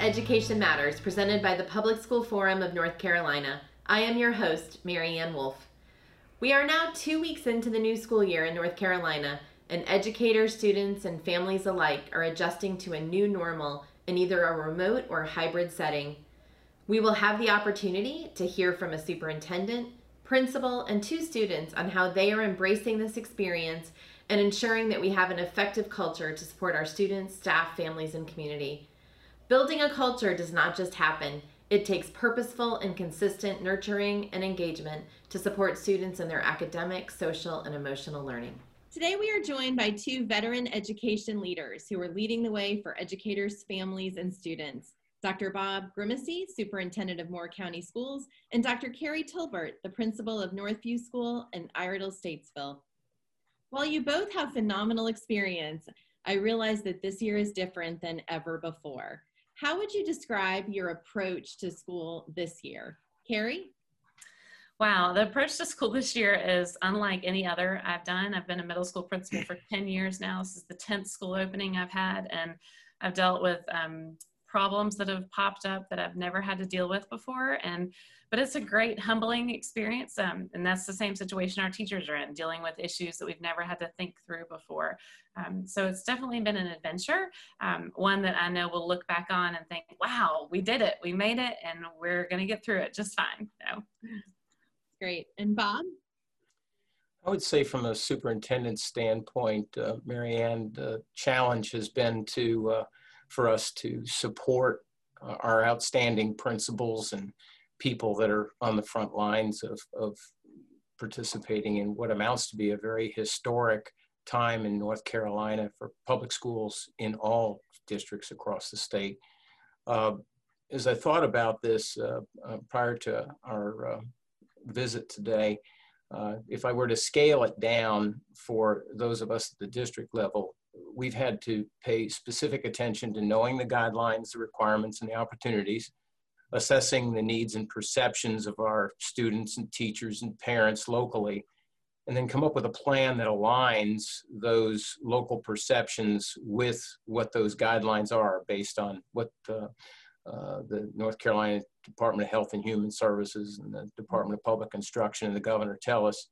Education Matters, presented by the Public School Forum of North Carolina. I am your host, Mary Ann Wolf. We are now two weeks into the new school year in North Carolina, and educators, students, and families alike are adjusting to a new normal in either a remote or hybrid setting. We will have the opportunity to hear from a superintendent, principal, and two students on how they are embracing this experience and ensuring that we have an effective culture to support our students, staff, families, and community. Building a culture does not just happen. It takes purposeful and consistent nurturing and engagement to support students in their academic, social, and emotional learning. Today, we are joined by two veteran education leaders who are leading the way for educators, families, and students. Dr. Bob Grimesey, Superintendent of Moore County Schools, and Dr. Carrie Tulbert, the Principal of Northview School in Iredell Statesville. While you both have phenomenal experience, I realize that this year is different than ever before. How would you describe your approach to school this year? Carrie? Wow, the approach to school this year is unlike any other I've done. I've been a middle school principal for 10 years now. This is the 10th school opening I've had, and I've dealt with um, problems that have popped up that I've never had to deal with before. And but it's a great humbling experience, um, and that's the same situation our teachers are in, dealing with issues that we've never had to think through before. Um, so it's definitely been an adventure, um, one that I know we'll look back on and think, "Wow, we did it, we made it, and we're going to get through it just fine." So. Great, and Bob. I would say from a superintendent standpoint, uh, Mary Ann, the challenge has been to uh, for us to support uh, our outstanding principals and people that are on the front lines of, of participating in what amounts to be a very historic time in North Carolina for public schools in all districts across the state. Uh, as I thought about this uh, uh, prior to our uh, visit today, uh, if I were to scale it down for those of us at the district level, we've had to pay specific attention to knowing the guidelines, the requirements, and the opportunities, assessing the needs and perceptions of our students and teachers and parents locally, and then come up with a plan that aligns those local perceptions with what those guidelines are based on what uh, uh, the North Carolina Department of Health and Human Services and the Department of Public Instruction and the governor tell us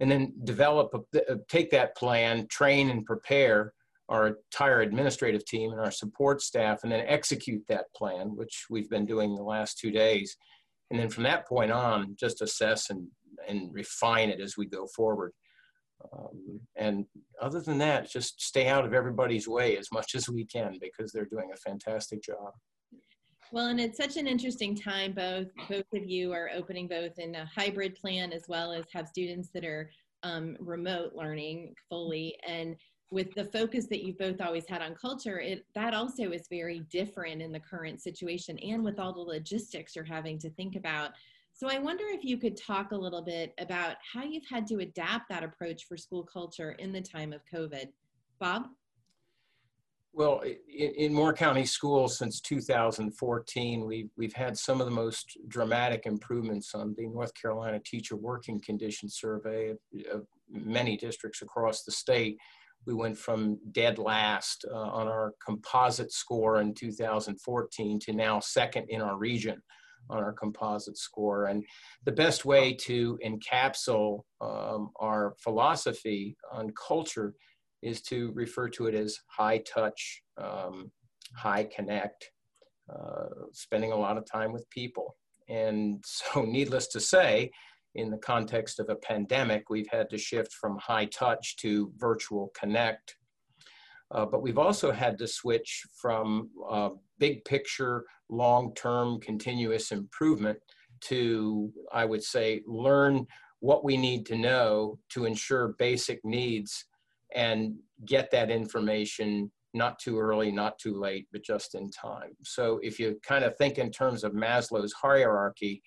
and then develop, a, take that plan, train and prepare our entire administrative team and our support staff, and then execute that plan, which we've been doing the last two days. And then from that point on, just assess and, and refine it as we go forward. Um, and other than that, just stay out of everybody's way as much as we can because they're doing a fantastic job. Well, and it's such an interesting time. Both both of you are opening both in a hybrid plan as well as have students that are um, remote learning fully. And with the focus that you've both always had on culture, it that also is very different in the current situation and with all the logistics you're having to think about. So I wonder if you could talk a little bit about how you've had to adapt that approach for school culture in the time of COVID. Bob? Well, in, in Moore County Schools since 2014, we've, we've had some of the most dramatic improvements on the North Carolina Teacher Working Condition Survey of, of many districts across the state. We went from dead last uh, on our composite score in 2014 to now second in our region on our composite score. And the best way to encapsulate um, our philosophy on culture is to refer to it as high touch, um, high connect, uh, spending a lot of time with people. And so, needless to say, in the context of a pandemic, we've had to shift from high touch to virtual connect. Uh, but we've also had to switch from uh, big picture, long term, continuous improvement to, I would say, learn what we need to know to ensure basic needs and get that information not too early, not too late, but just in time. So if you kind of think in terms of Maslow's hierarchy,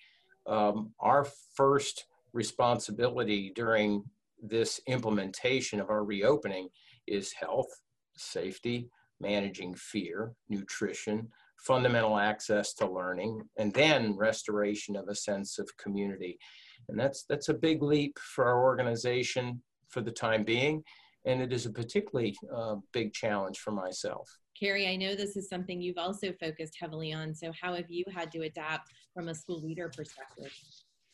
um, our first responsibility during this implementation of our reopening is health, safety, managing fear, nutrition, fundamental access to learning, and then restoration of a sense of community. And that's, that's a big leap for our organization for the time being. and it is a particularly uh, big challenge for myself. Carrie, I know this is something you've also focused heavily on. So, how have you had to adapt from a school leader perspective?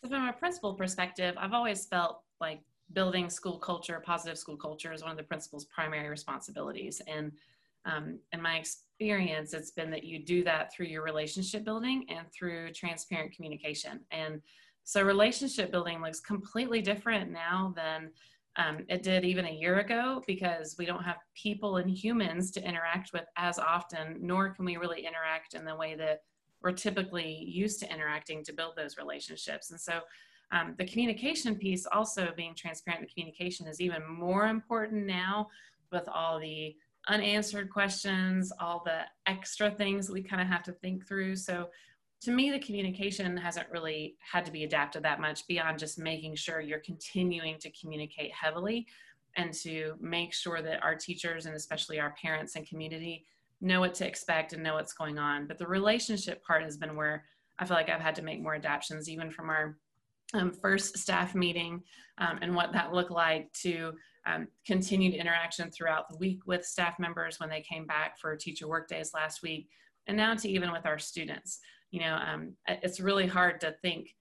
So, from a principal perspective, I've always felt like building school culture, positive school culture, is one of the principal's primary responsibilities. And um, in my experience, it's been that you do that through your relationship building and through transparent communication. And so, relationship building looks completely different now than um, it did even a year ago because we don't have people and humans to interact with as often, nor can we really interact in the way that we're typically used to interacting to build those relationships. And so um, the communication piece, also being transparent, the communication is even more important now with all the unanswered questions, all the extra things that we kind of have to think through. So to me, the communication hasn't really had to be adapted that much beyond just making sure you're continuing to communicate heavily and to make sure that our teachers and especially our parents and community know what to expect and know what's going on. But the relationship part has been where I feel like I've had to make more adaptations, even from our um, first staff meeting um, and what that looked like to um, continued interaction throughout the week with staff members when they came back for teacher work days last week, and now to even with our students you know, um, it's really hard to think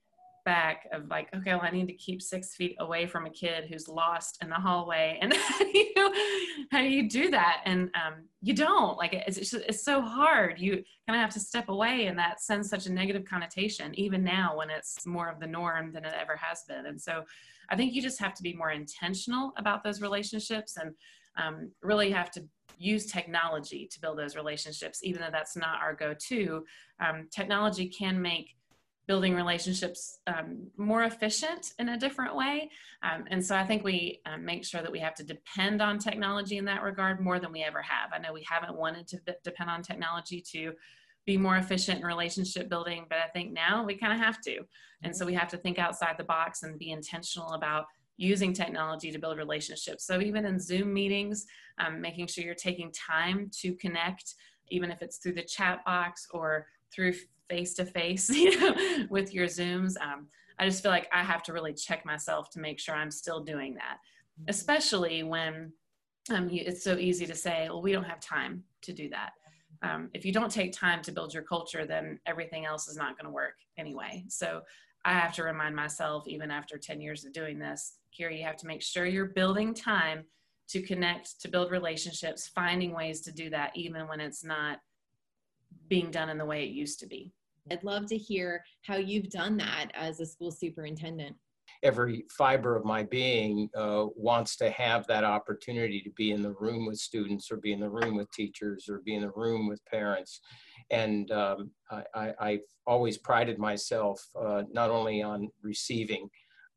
back of like, okay, well, I need to keep six feet away from a kid who's lost in the hallway, and how do you, how do, you do that? And um, you don't like it's it's, just, it's so hard. You kind of have to step away, and that sends such a negative connotation, even now when it's more of the norm than it ever has been. And so, I think you just have to be more intentional about those relationships and um, really have to use technology to build those relationships, even though that's not our go to. Um, technology can make building relationships um, more efficient in a different way. Um, and so I think we um, make sure that we have to depend on technology in that regard more than we ever have. I know we haven't wanted to depend on technology to be more efficient in relationship building, but I think now we kind of have to. And so we have to think outside the box and be intentional about using technology to build relationships. So even in Zoom meetings, um, making sure you're taking time to connect, even if it's through the chat box or through face to face with your Zooms. Um, I just feel like I have to really check myself to make sure I'm still doing that, especially when um, you, it's so easy to say, well, we don't have time to do that. Um, if you don't take time to build your culture, then everything else is not going to work anyway. So I have to remind myself, even after 10 years of doing this, Carrie, you have to make sure you're building time to connect, to build relationships, finding ways to do that, even when it's not being done in the way it used to be. I'd love to hear how you've done that as a school superintendent. Every fiber of my being uh, wants to have that opportunity to be in the room with students or be in the room with teachers or be in the room with parents and um, I, have always prided myself uh, not only on receiving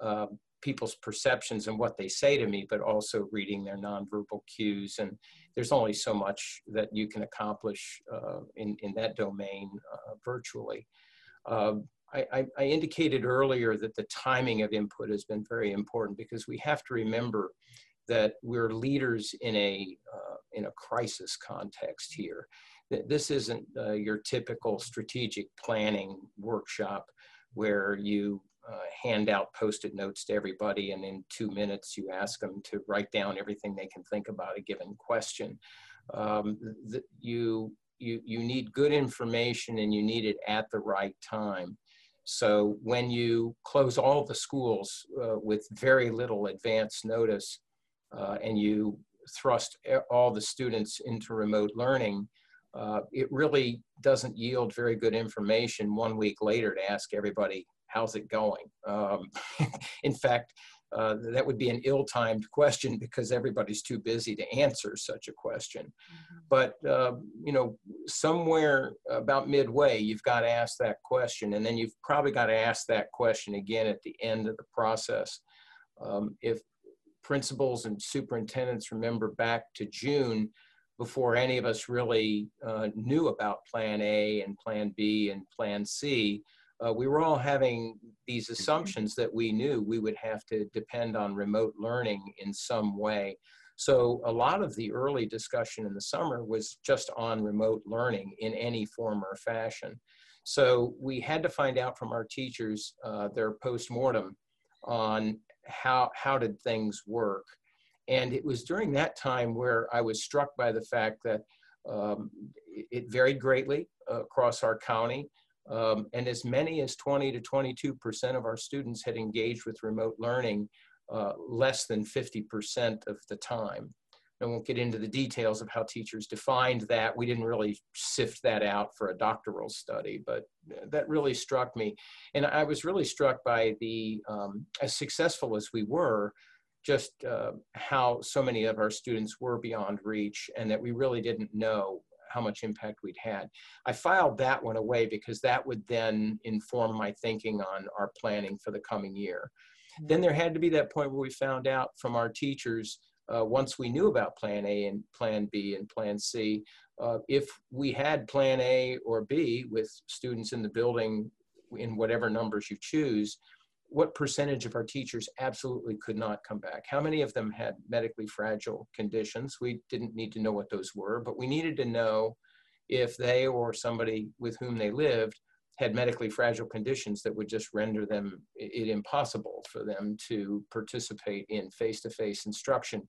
uh, people's perceptions and what they say to me, but also reading their nonverbal cues. And there's only so much that you can accomplish uh, in, in that domain uh, virtually. Um, I, I, indicated earlier that the timing of input has been very important because we have to remember that we're leaders in a, uh, in a crisis context here this isn't uh, your typical strategic planning workshop where you uh, hand out post-it notes to everybody and in two minutes you ask them to write down everything they can think about a given question. Um, you, you, you need good information and you need it at the right time. So when you close all the schools uh, with very little advance notice uh, and you thrust all the students into remote learning, uh, it really doesn't yield very good information one week later to ask everybody, how's it going? Um, in fact, uh, that would be an ill-timed question because everybody's too busy to answer such a question. Mm-hmm. But, uh, you know, somewhere about midway, you've got to ask that question, and then you've probably got to ask that question again at the end of the process. Um, if principals and superintendents remember back to June, before any of us really uh, knew about Plan A and Plan B and Plan C, uh, we were all having these mm-hmm. assumptions that we knew we would have to depend on remote learning in some way. So a lot of the early discussion in the summer was just on remote learning in any form or fashion. So we had to find out from our teachers uh, their postmortem on how, how did things work. And it was during that time where I was struck by the fact that um, it varied greatly uh, across our county. Um, and as many as 20 to 22% of our students had engaged with remote learning uh, less than 50% of the time. I won't get into the details of how teachers defined that. We didn't really sift that out for a doctoral study, but that really struck me. And I was really struck by the, um, as successful as we were, just uh, how so many of our students were beyond reach and that we really didn't know how much impact we'd had. I filed that one away because that would then inform my thinking on our planning for the coming year. Then there had to be that point where we found out from our teachers uh, once we knew about plan A and plan B and plan C, uh, if we had plan A or B with students in the building in whatever numbers you choose, what percentage of our teachers absolutely could not come back? How many of them had medically fragile conditions? We didn't need to know what those were, but we needed to know if they or somebody with whom they lived had medically fragile conditions that would just render them it impossible for them to participate in face-to-face instruction.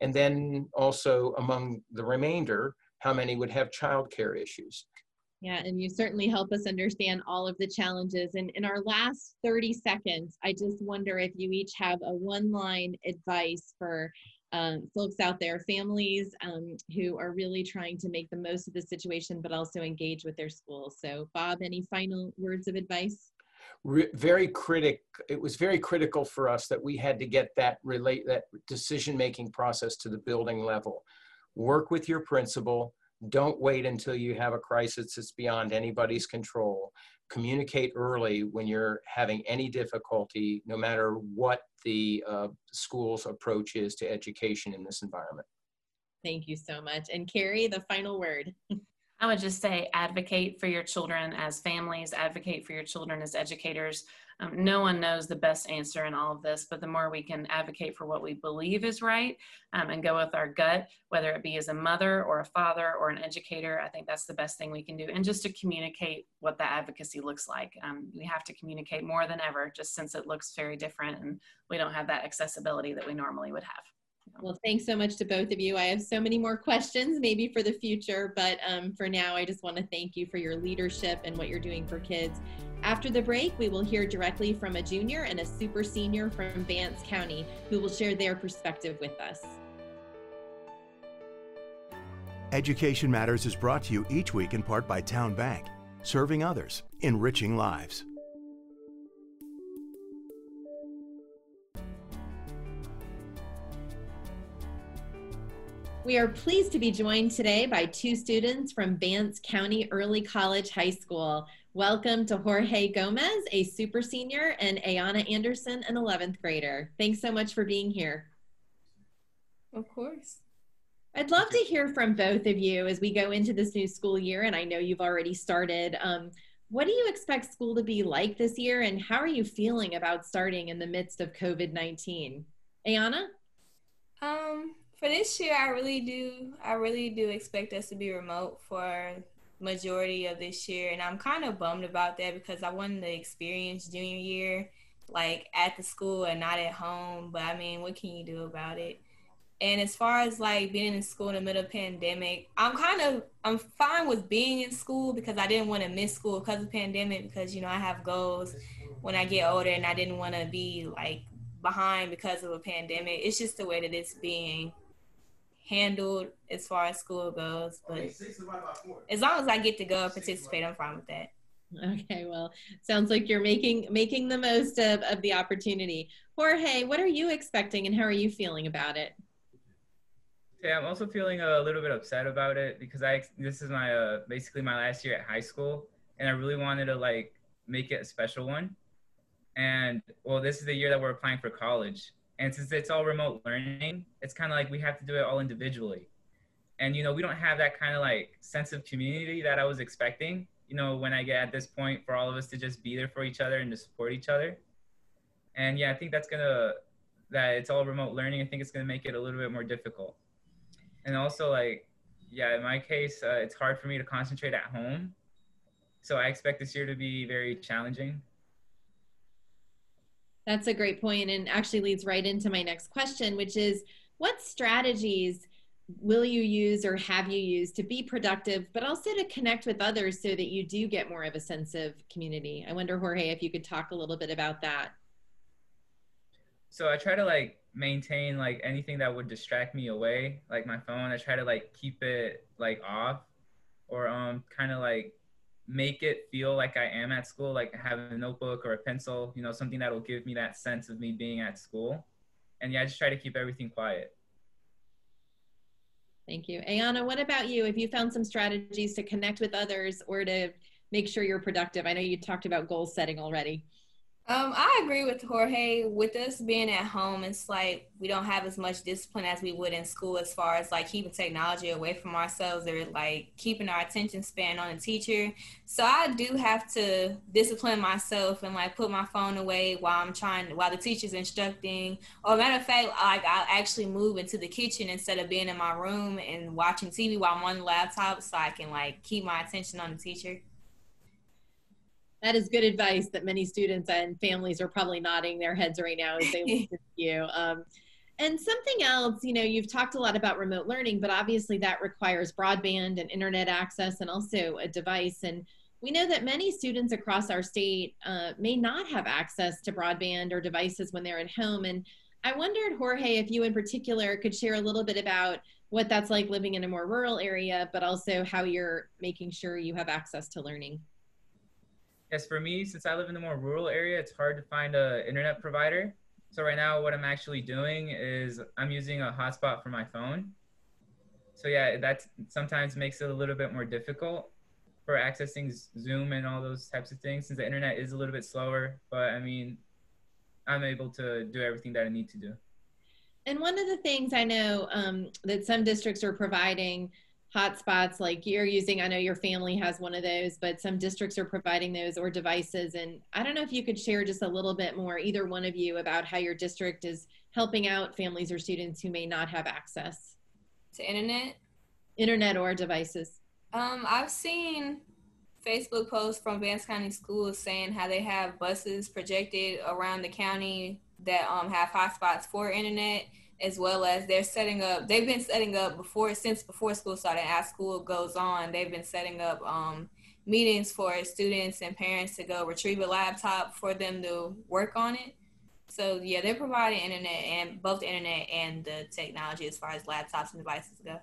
And then also among the remainder, how many would have childcare issues? Yeah, and you certainly help us understand all of the challenges. And in our last 30 seconds, I just wonder if you each have a one line advice for um, folks out there, families um, who are really trying to make the most of the situation, but also engage with their schools. So, Bob, any final words of advice? very critic it was very critical for us that we had to get that relate that decision making process to the building level work with your principal don't wait until you have a crisis that's beyond anybody's control communicate early when you're having any difficulty, no matter what the uh, school's approach is to education in this environment. Thank you so much. And Carrie, the final word. I would just say advocate for your children as families, advocate for your children as educators. Um, no one knows the best answer in all of this, but the more we can advocate for what we believe is right um, and go with our gut, whether it be as a mother or a father or an educator, I think that's the best thing we can do. And just to communicate what that advocacy looks like. Um, we have to communicate more than ever, just since it looks very different and we don't have that accessibility that we normally would have. Well, thanks so much to both of you. I have so many more questions, maybe for the future, but um, for now, I just want to thank you for your leadership and what you're doing for kids. After the break, we will hear directly from a junior and a super senior from Vance County who will share their perspective with us. Education Matters is brought to you each week in part by Town Bank, serving others, enriching lives. We are pleased to be joined today by two students from Vance County Early College High School. Welcome to Jorge Gomez, a super senior, and Ayanna Anderson, an 11th grader. Thanks so much for being here. Of course. I'd love to hear from both of you as we go into this new school year, and I know you've already started. Um, what do you expect school to be like this year, and how are you feeling about starting in the midst of COVID 19? Ayanna? Um, for this year, I really do. I really do expect us to be remote for majority of this year, and I'm kind of bummed about that because I wanted to experience junior year like at the school and not at home. But I mean, what can you do about it? And as far as like being in school in the middle of pandemic, I'm kind of I'm fine with being in school because I didn't want to miss school because of pandemic because you know I have goals when I get older and I didn't want to be like behind because of a pandemic. It's just the way that it's being handled as far as school goes. But as long as I get to go and participate, I'm fine with that. Okay, well, sounds like you're making making the most of, of the opportunity. Jorge, what are you expecting and how are you feeling about it? Yeah, I'm also feeling a little bit upset about it because I this is my uh, basically my last year at high school, and I really wanted to like make it a special one. And well, this is the year that we're applying for college, and since it's all remote learning, it's kind of like we have to do it all individually. And, you know, we don't have that kind of like sense of community that I was expecting, you know, when I get at this point for all of us to just be there for each other and to support each other. And yeah, I think that's going to, that it's all remote learning. I think it's going to make it a little bit more difficult. And also, like, yeah, in my case, uh, it's hard for me to concentrate at home. So I expect this year to be very challenging. That's a great point and actually leads right into my next question, which is what strategies will you use or have you used to be productive, but also to connect with others so that you do get more of a sense of community? I wonder, Jorge, if you could talk a little bit about that. So I try to like maintain like anything that would distract me away, like my phone. I try to like keep it like off or um kind of like make it feel like I am at school, like have a notebook or a pencil, you know, something that will give me that sense of me being at school. And yeah, I just try to keep everything quiet. Thank you. Ayanna, what about you? Have you found some strategies to connect with others or to make sure you're productive? I know you talked about goal setting already. Um, I agree with Jorge. With us being at home, it's like we don't have as much discipline as we would in school as far as like keeping technology away from ourselves or like keeping our attention span on a teacher. So I do have to discipline myself and like put my phone away while I'm trying while the teacher's instructing. Or matter of fact, like I'll actually move into the kitchen instead of being in my room and watching TV while I'm on the laptop so I can like keep my attention on the teacher that is good advice that many students and families are probably nodding their heads right now as they listen to you. Um, and something else, you know, you've talked a lot about remote learning, but obviously that requires broadband and internet access and also a device. And we know that many students across our state uh, may not have access to broadband or devices when they're at home. And I wondered, Jorge, if you in particular could share a little bit about what that's like living in a more rural area, but also how you're making sure you have access to learning. Yes, for me, since I live in a more rural area, it's hard to find a internet provider. So right now, what I'm actually doing is I'm using a hotspot for my phone. So yeah, that sometimes makes it a little bit more difficult for accessing Zoom and all those types of things, since the internet is a little bit slower. But I mean, I'm able to do everything that I need to do. And one of the things I know um, that some districts are providing hotspots like you're using i know your family has one of those but some districts are providing those or devices and i don't know if you could share just a little bit more either one of you about how your district is helping out families or students who may not have access to internet? Internet or devices. Um, i've seen facebook posts from vance county schools saying how they have buses projected around the county that um, have hotspots for internet as well as they're setting up they've been setting up before since before school started as school goes on they've been setting up um, meetings for students and parents to go retrieve a laptop for them to work on it. So yeah they're providing internet and both the internet and the technology as far as laptops and devices go.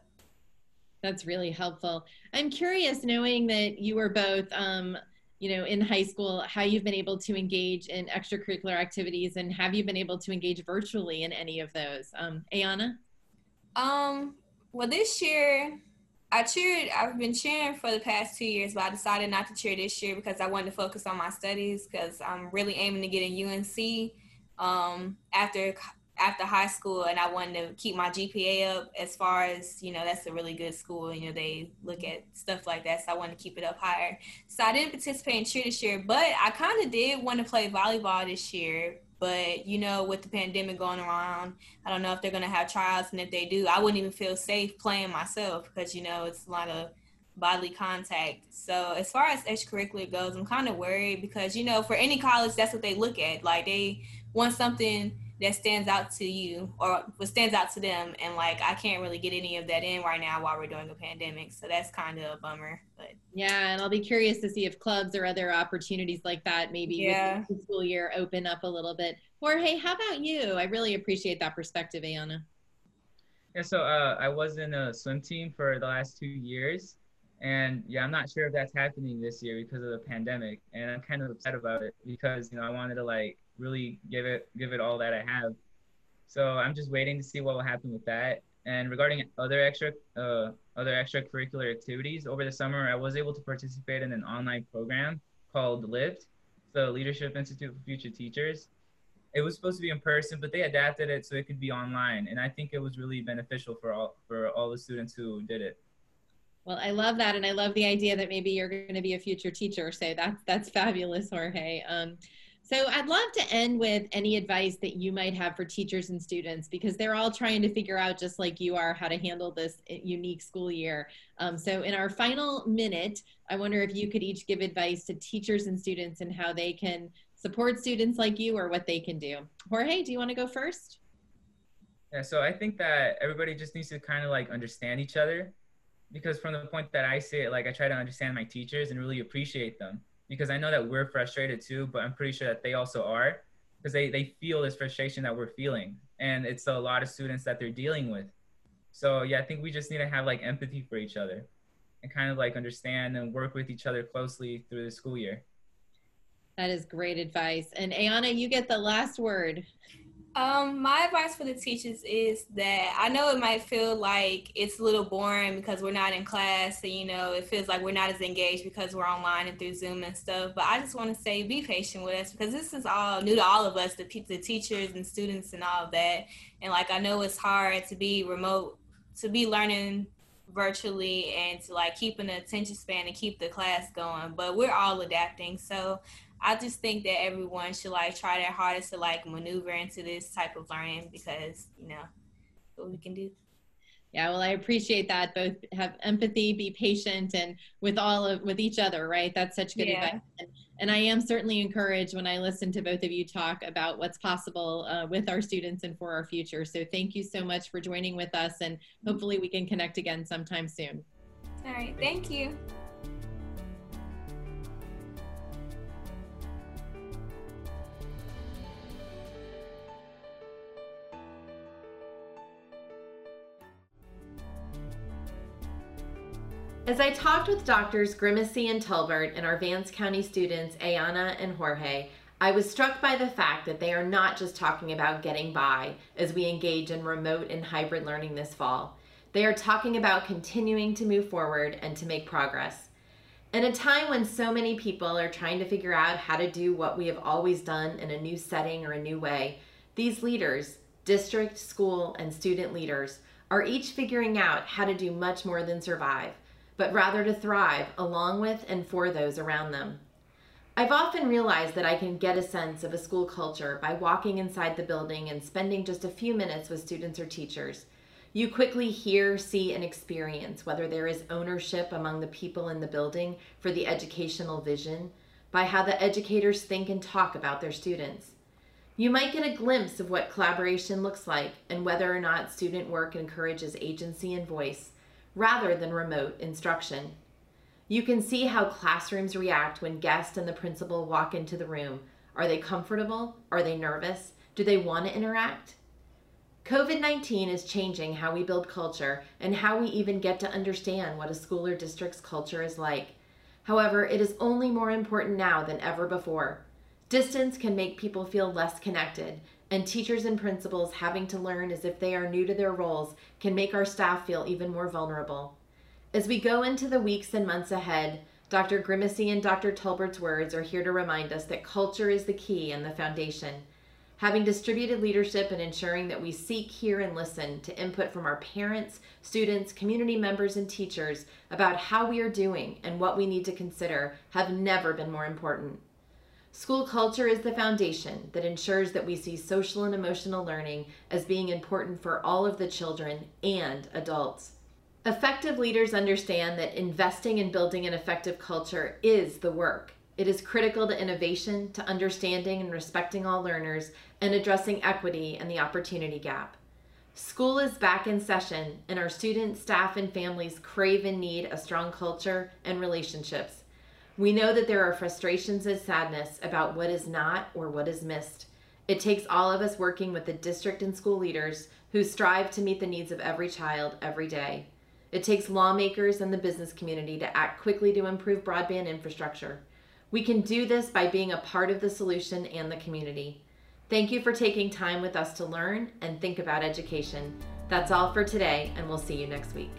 That's really helpful. I'm curious knowing that you were both um, you know in high school how you've been able to engage in extracurricular activities and have you been able to engage virtually in any of those? Um ayanna? Um well this year i cheered i've been cheering for the past two years but i decided not to cheer this year because i wanted to focus on my studies because i'm really aiming to get in unc um after after high school and I wanted to keep my GPA up as far as, you know, that's a really good school. You know, they look at stuff like that. So I wanted to keep it up higher. So I didn't participate in cheer this year, but I kind of did want to play volleyball this year. But, you know, with the pandemic going around, I don't know if they're going to have tryouts. And if they do, I wouldn't even feel safe playing myself because, you know, it's a lot of bodily contact. So as far as extracurricular goes, I'm kind of worried because, you know, for any college, that's what they look at. Like they want something – that stands out to you or what stands out to them. And like i can't really get any of that in right now while we're doing a pandemic. So that's kind of a bummer but yeah and i'll be curious to see if clubs or other opportunities like that maybe yeah. the school year open up a little bit. Jorge how about you? I really appreciate that perspective ayanna yeah so uh, i was in a swim team for the last two years. And yeah i'm not sure if that's happening this year because of the pandemic. And i'm kind of upset about it because you know i wanted to like really give it give it all that I have. So I'm just waiting to see what will happen with that. And regarding other extra uh, other extracurricular activities over the summer, I was able to participate in an online program called LIFT, the Leadership Institute for Future Teachers. It was supposed to be in person, but they adapted it so it could be online, and I think it was really beneficial for all for all the students who did it. Well, I love that, and I love the idea that maybe you're going to be a future teacher. So that's that's fabulous, Jorge. Um, so I'd love to end with any advice that you might have for teachers and students because they're all trying to figure out, just like you are, how to handle this unique school year. Um, so in our final minute, I wonder if you could each give advice to teachers and students and how they can support students like you or what they can do. Jorge, do you want to go first? Yeah, so I think that everybody just needs to kind of like understand each other because from the point that I see it, like I try to understand my teachers and really appreciate them because I know that we're frustrated too, but I'm pretty sure that they also are because they, they feel this frustration that we're feeling. And it's a lot of students that they're dealing with. So yeah, I think we just need to have like empathy for each other and kind of like understand and work with each other closely through the school year. That is great advice. And Ayanna, you get the last word. Um, my advice for the teachers is that I know it might feel like it's a little boring because we're not in class, and you know, it feels like we're not as engaged because we're online and through Zoom and stuff. But I just want to say, be patient with us because this is all new to all of us, the the teachers and students and all of that. And like I know it's hard to be remote, to be learning virtually and to like keep an attention span and keep the class going. But we're all adapting, so I just think that everyone should like try their hardest to like maneuver into this type of learning because you know what we can do. Yeah, well, I appreciate that. Both have empathy, be patient, and with all of with each other, right? That's such good yeah. advice. And, and, I am certainly encouraged when I listen to both of you talk about what's possible uh, with our students and for our future. So thank you so much for joining with us, and hopefully we can connect again sometime soon. All right, thank you. As I talked with doctors Grimesey and Tulbert and our Vance County students, Ayanna and Jorge, I was struck by the fact that they are not just talking about getting by as we engage in remote and hybrid learning this fall. They are talking about continuing to move forward and to make progress. In a time when so many people are trying to figure out how to do what we have always done in a new setting or a new way, these leaders, district, school, and student leaders, are each figuring out how to do much more than survive but rather to thrive along with and for those around them. I've often realized that I can get a sense of a school culture by walking inside the building and spending just a few minutes with students or teachers. You quickly hear, see, and experience whether there is ownership among the people in the building for the educational vision, by how the educators think and talk about their students. You might get a glimpse of what collaboration looks like and whether or not student work encourages agency and voice rather than remote instruction. You can see how classrooms react when guests and the principal walk into the room. Are they comfortable? Are they nervous? Do they want to interact? COVID 19 is changing how we build culture and how we even get to understand what a school or district's culture is like. However, it is only more important now than ever before. Distance can make people feel less connected, and teachers and principals having to learn as if they are new to their roles can make our staff feel even more vulnerable. As we go into the weeks and months ahead, Dr. Grimesey and Dr. Tulbert's words are here to remind us that culture is the key and the foundation. Having distributed leadership and ensuring that we seek, hear, and listen to input from our parents, students, community members, and teachers about how we are doing and what we need to consider have never been more important. School culture is the foundation that ensures that we see social and emotional learning as being important for all of the children and adults. Effective leaders understand that investing in building an effective culture is the work. It is critical to innovation, to understanding and respecting all learners, and addressing equity and the opportunity gap. School is back in session, and our students, staff, and families crave and need a strong culture and relationships. We know that there are frustrations and sadness about what is not or what is missed. It takes all of us working with the district and school leaders who strive to meet the needs of every child every day. It takes lawmakers and the business community to act quickly to improve broadband infrastructure. We can do this by being a part of the solution and the community. Thank you for taking time with us to learn and think about education. That's all for today, and we'll see you next week.